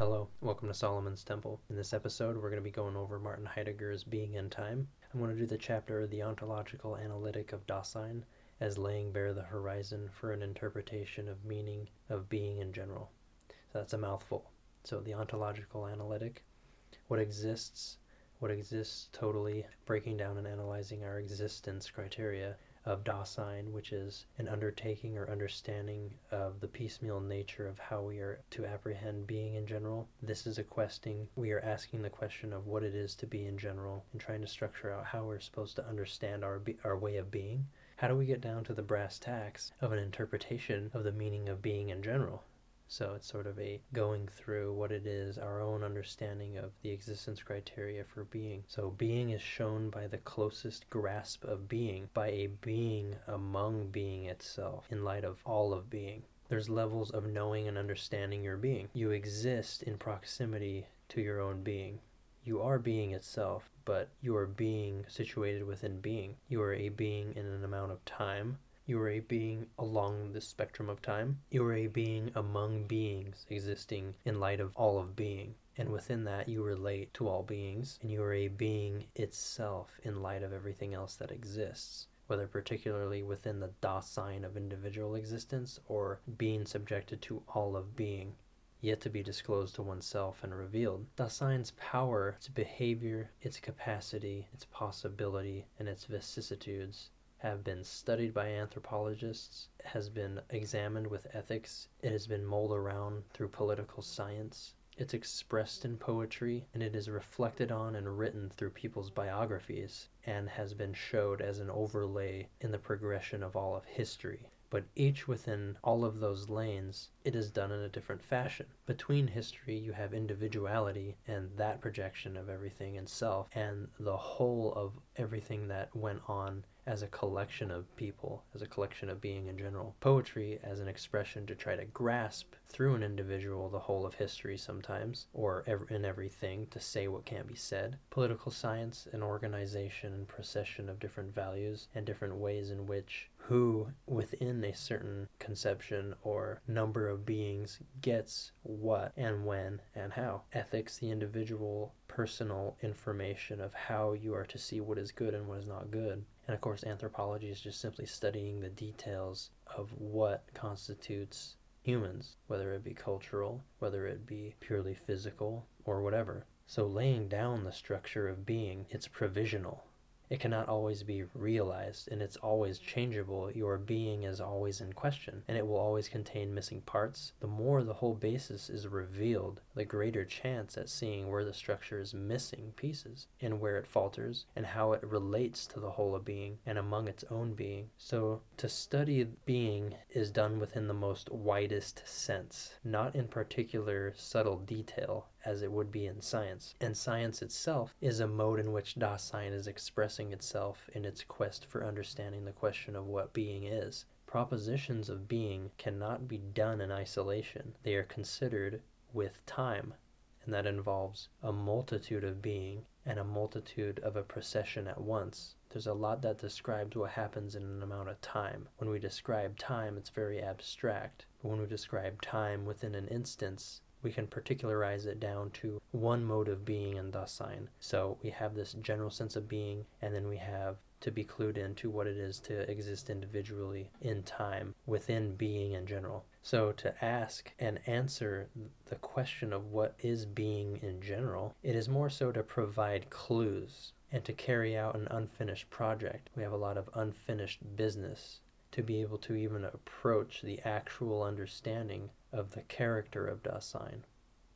Hello, welcome to Solomon's Temple. In this episode, we're going to be going over Martin Heidegger's Being and Time. I'm going to do the chapter The Ontological Analytic of Dasein as laying bare the horizon for an interpretation of meaning of being in general. So that's a mouthful. So the ontological analytic, what exists, what exists totally, breaking down and analyzing our existence criteria of Dasein, which is an undertaking or understanding of the piecemeal nature of how we are to apprehend being in general. This is a questing. We are asking the question of what it is to be in general and trying to structure out how we're supposed to understand our, be- our way of being. How do we get down to the brass tacks of an interpretation of the meaning of being in general? So it's sort of a going through what it is, our own understanding of the existence criteria for being. So being is shown by the closest grasp of being, by a being among being itself, in light of all of being. There's levels of knowing and understanding your being. You exist in proximity to your own being. You are being itself, but you are being situated within being. You are a being in an amount of time you are a being along the spectrum of time. You are a being among beings existing in light of all of being. And within that, you relate to all beings, and you are a being itself in light of everything else that exists whether particularly within the Dasein of individual existence or being subjected to all of being, yet to be disclosed to oneself and revealed. Dasein's power, its behavior, its capacity, its possibility, and its vicissitudes have been studied by anthropologists, has been examined with ethics, it has been mulled around through political science. It's expressed in poetry and it is reflected on and written through people's biographies and has been showed as an overlay in the progression of all of history. But each within all of those lanes, it is done in a different fashion. Between history, you have individuality and that projection of everything in self, and the whole of everything that went on as a collection of people, as a collection of being in general. Poetry as an expression to try to grasp through an individual the whole of history sometimes, or in everything to say what can't be said. Political science, an organization and procession of different values and different ways in which who within a certain conception or number of beings gets what and when and how. Ethics, the individual personal information of how you are to see what is good and what is not good. And of course, anthropology is just simply studying the details of what constitutes humans, whether it be cultural, whether it be purely physical, or whatever. So, laying down the structure of being, it's provisional it cannot always be realized and it's always changeable. Your being is always in question and it will always contain missing parts. The more the whole basis is revealed, the greater chance at seeing where the structure is missing pieces and where it falters and how it relates to the whole of being and among its own being. So to study being is done within the most widest sense, not in particular subtle detail as it would be in science. And science itself is a mode in which Dasein is expressing itself in its quest for understanding the question of what being is. Propositions of being cannot be done in isolation. They are considered with time, and that involves a multitude of being and a multitude of a procession at once. There's a lot that describes what happens in an amount of time. When we describe time, it's very abstract. But when we describe time within an instance, we can particularize it down to one mode of being and Dasein. So we have this general sense of being, and then we have to be clued into what it is to exist individually in time within being in general. So, to ask and answer the question of what is being in general, it is more so to provide clues and to carry out an unfinished project. We have a lot of unfinished business to be able to even approach the actual understanding of the character of Dasein.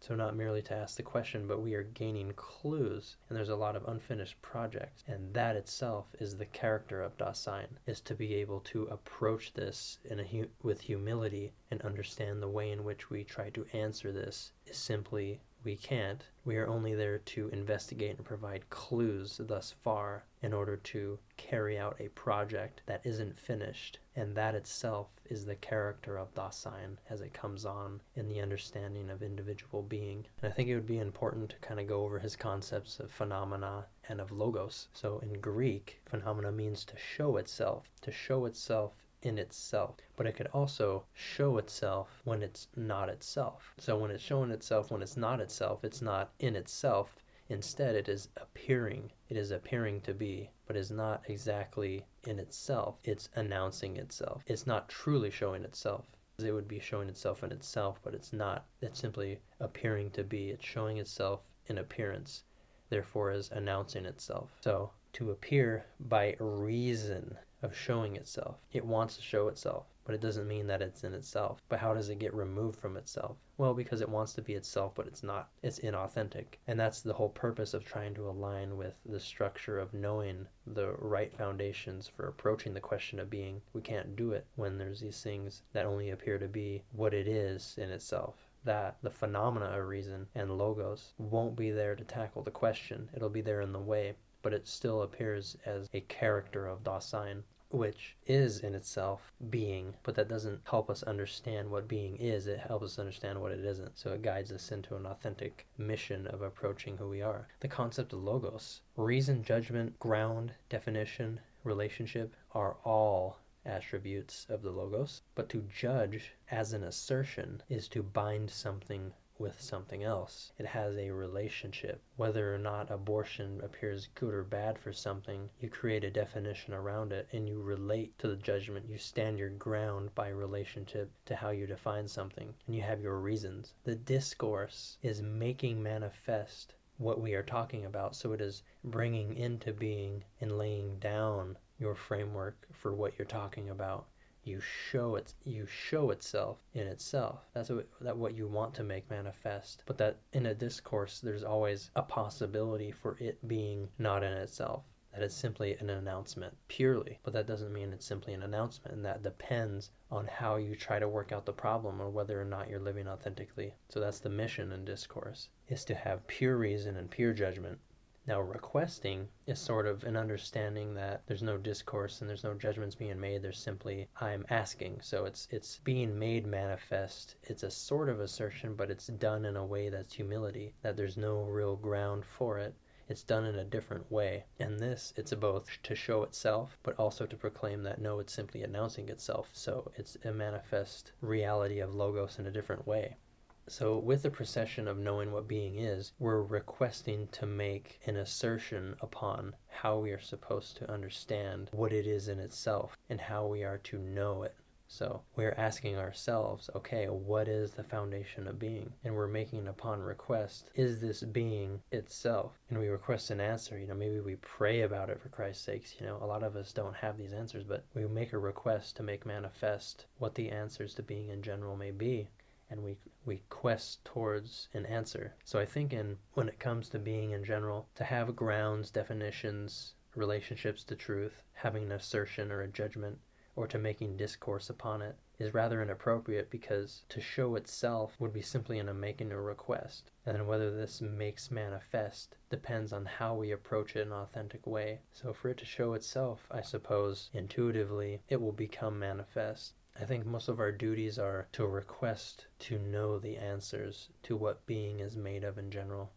So, not merely to ask the question, but we are gaining clues, and there's a lot of unfinished projects. And that itself is the character of Dasein, is to be able to approach this in hu- with humility and understand the way in which we try to answer this is simply we can't. We are only there to investigate and provide clues thus far in order to carry out a project that isn't finished. And that itself is the character of Dasein as it comes on in the understanding of individual being. And I think it would be important to kind of go over his concepts of phenomena and of logos. So in Greek, phenomena means to show itself, to show itself in itself, but it could also show itself when it's not itself. So when it's showing itself when it's not itself, it's not in itself. Instead, it is appearing. It is appearing to be, but is not exactly in itself. It's announcing itself. It's not truly showing itself. It would be showing itself in itself, but it's not. It's simply appearing to be. It's showing itself in appearance, therefore, is announcing itself. So, to appear by reason of showing itself. It wants to show itself, but it doesn't mean that it's in itself. But how does it get removed from itself? Well, because it wants to be itself, but it's not. It's inauthentic. And that's the whole purpose of trying to align with the structure of knowing the right foundations for approaching the question of being. We can't do it when there's these things that only appear to be what it is in itself that the phenomena of reason and logos won't be there to tackle the question. It'll be there in the way, but it still appears as a character of Dasein which is in itself being, but that doesn't help us understand what being is. It helps us understand what it isn't. So it guides us into an authentic mission of approaching who we are. The concept of logos, reason, judgment, ground, definition, relationship are all attributes of the logos. But to judge as an assertion is to bind something with something else. It has a relationship. Whether or not abortion appears good or bad for something, you create a definition around it and you relate to the judgment. You stand your ground by relationship to how you define something and you have your reasons. The discourse is making manifest what we are talking about. So it is bringing into being and laying down your framework for what you're talking about you show it you show itself in itself. That's what, that what you want to make manifest. But that in a discourse there's always a possibility for it being not in itself that it's simply an announcement purely. But that doesn't mean it's simply an announcement and that depends on how you try to work out the problem or whether or not you're living authentically. So that's the mission in discourse is to have pure reason and pure judgment now, requesting is sort of an understanding that there's no discourse and there's no judgments being made. There's simply I'm asking. So it's it's being made manifest. It's a sort of assertion, but it's done in a way that's humility. That there's no real ground for it. It's done in a different way. And this, it's both to show itself, but also to proclaim that no, it's simply announcing itself. So it's a manifest reality of Logos in a different way. So, with the procession of knowing what being is, we're requesting to make an assertion upon how we are supposed to understand what it is in itself and how we are to know it. So, we're asking ourselves, okay, what is the foundation of being? And we're making upon request, is this being itself? And we request an answer. You know, maybe we pray about it for Christ's sakes. You know, a lot of us don't have these answers, but we make a request to make manifest what the answers to being in general may be and we we quest towards an answer. So I think in when it comes to being in general, to have grounds, definitions, relationships to truth, having an assertion or a judgment, or to making discourse upon it is rather inappropriate because to show itself would be simply in a making a request. And whether this makes manifest depends on how we approach it in an authentic way. So for it to show itself, I suppose, intuitively, it will become manifest. I think most of our duties are to request to know the answers to what being is made of in general.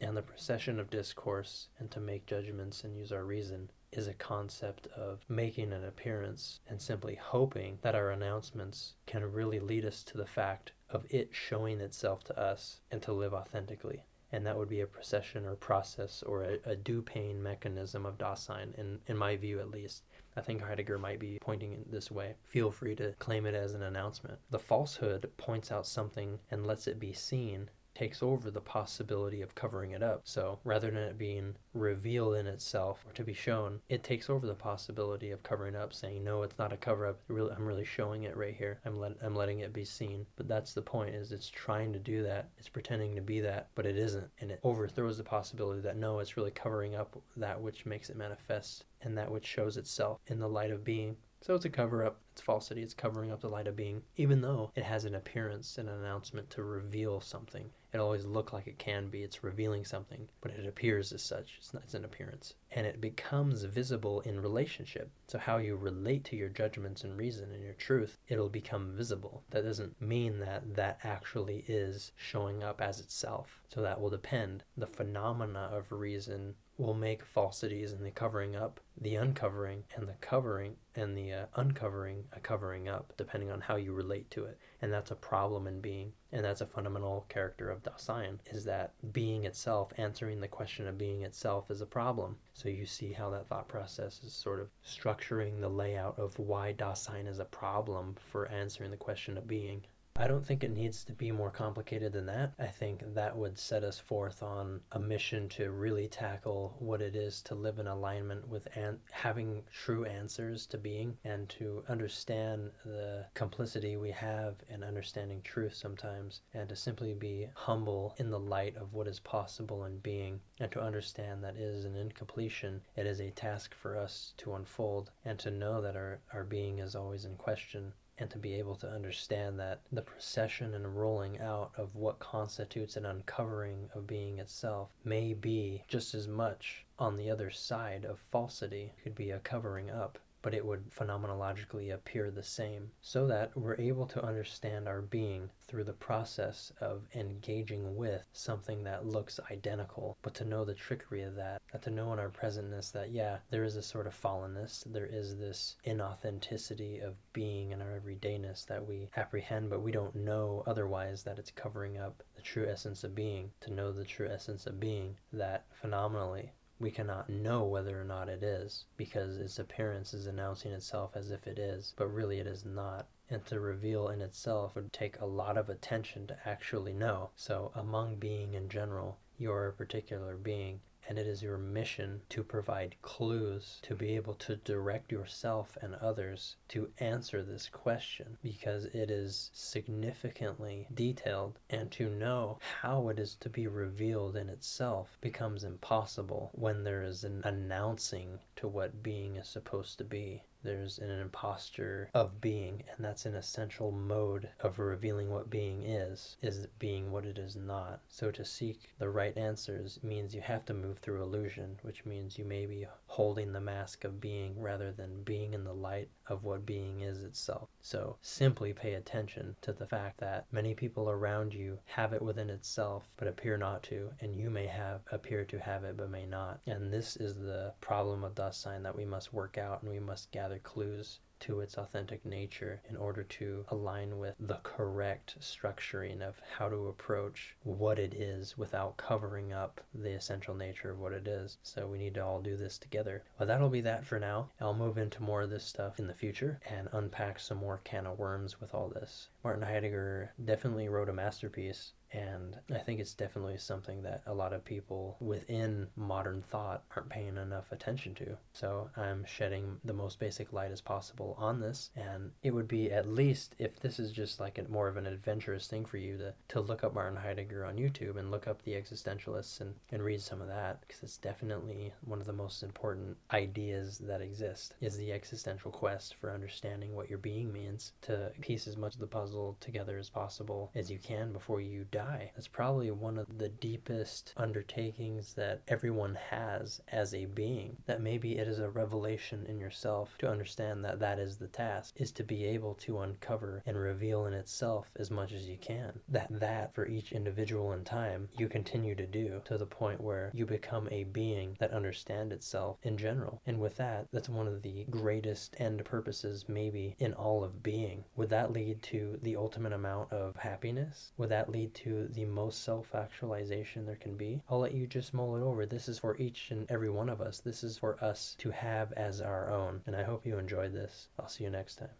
And the procession of discourse and to make judgments and use our reason is a concept of making an appearance and simply hoping that our announcements can really lead us to the fact of it showing itself to us and to live authentically. And that would be a procession or process or a, a do-pain mechanism of Dasein, in, in my view at least. I think Heidegger might be pointing in this way. Feel free to claim it as an announcement. The falsehood points out something and lets it be seen takes over the possibility of covering it up. So rather than it being revealed in itself or to be shown, it takes over the possibility of covering up, saying, no, it's not a cover up. Really, I'm really showing it right here. I'm, let, I'm letting it be seen. But that's the point is it's trying to do that. It's pretending to be that, but it isn't. And it overthrows the possibility that no, it's really covering up that which makes it manifest and that which shows itself in the light of being. So it's a cover up, it's falsity, it's covering up the light of being, even though it has an appearance and an announcement to reveal something. It always look like it can be, it's revealing something, but it appears as such, it's, not, it's an appearance. And it becomes visible in relationship. So how you relate to your judgments and reason and your truth, it'll become visible. That doesn't mean that that actually is showing up as itself. So that will depend. The phenomena of reason will make falsities and the covering up, the uncovering, and the covering, and the uh, uncovering a covering up, depending on how you relate to it. And that's a problem in being. And that's a fundamental character of Dasein, is that being itself, answering the question of being itself, is a problem. So you see how that thought process is sort of structuring the layout of why Dasein is a problem for answering the question of being. I don't think it needs to be more complicated than that. I think that would set us forth on a mission to really tackle what it is to live in alignment with having true answers to being and to understand the complicity we have in understanding truth sometimes and to simply be humble in the light of what is possible in being and to understand that is an incompletion. It is a task for us to unfold and to know that our, our being is always in question and to be able to understand that the procession and rolling out of what constitutes an uncovering of being itself may be just as much on the other side of falsity, could be a covering up but it would phenomenologically appear the same, so that we're able to understand our being through the process of engaging with something that looks identical, but to know the trickery of that, that to know in our presentness that, yeah, there is a sort of fallenness, there is this inauthenticity of being in our everydayness that we apprehend, but we don't know otherwise that it's covering up the true essence of being, to know the true essence of being, that phenomenally we cannot know whether or not it is, because its appearance is announcing itself as if it is, but really it is not. And to reveal in itself would take a lot of attention to actually know. So, among being in general, you are a particular being, and it is your mission to provide clues to be able to direct yourself and others to answer this question because it is significantly detailed and to know how it is to be revealed in itself becomes impossible when there is an announcing to what being is supposed to be there's an imposture of being and that's an essential mode of revealing what being is is being what it is not. So to seek the right answers means you have to move through illusion which means you may be holding the mask of being rather than being in the light of what being is itself. So simply pay attention to the fact that many people around you have it within itself but appear not to and you may have appear to have it but may not. And this is the problem of Dasein that we must work out and we must gather clues to its authentic nature in order to align with the correct structuring of how to approach what it is without covering up the essential nature of what it is. So we need to all do this together. But that'll be that for now. I'll move into more of this stuff in the future and unpack some more can of worms with all this. Martin Heidegger definitely wrote a masterpiece and I think it's definitely something that a lot of people within modern thought aren't paying enough attention to. So I'm shedding the most basic light as possible on this. And it would be at least, if this is just like a, more of an adventurous thing for you to, to look up Martin Heidegger on YouTube and look up the existentialists and, and read some of that, because it's definitely one of the most important ideas that exist is the existential quest for understanding what your being means to piece as much of the puzzle together as possible as you can before you die die. That's probably one of the deepest undertakings that everyone has as a being. That maybe it is a revelation in yourself to understand that that is the task, is to be able to uncover and reveal in itself as much as you can. That that for each individual in time you continue to do to the point where you become a being that understands itself in general. And with that, that's one of the greatest end purposes maybe in all of being. Would that lead to the ultimate amount of happiness? Would that lead the most self actualization there can be, I'll let you just mull it over. This is for each and every one of us. This is for us to have as our own. And I hope you enjoyed this. I'll see you next time.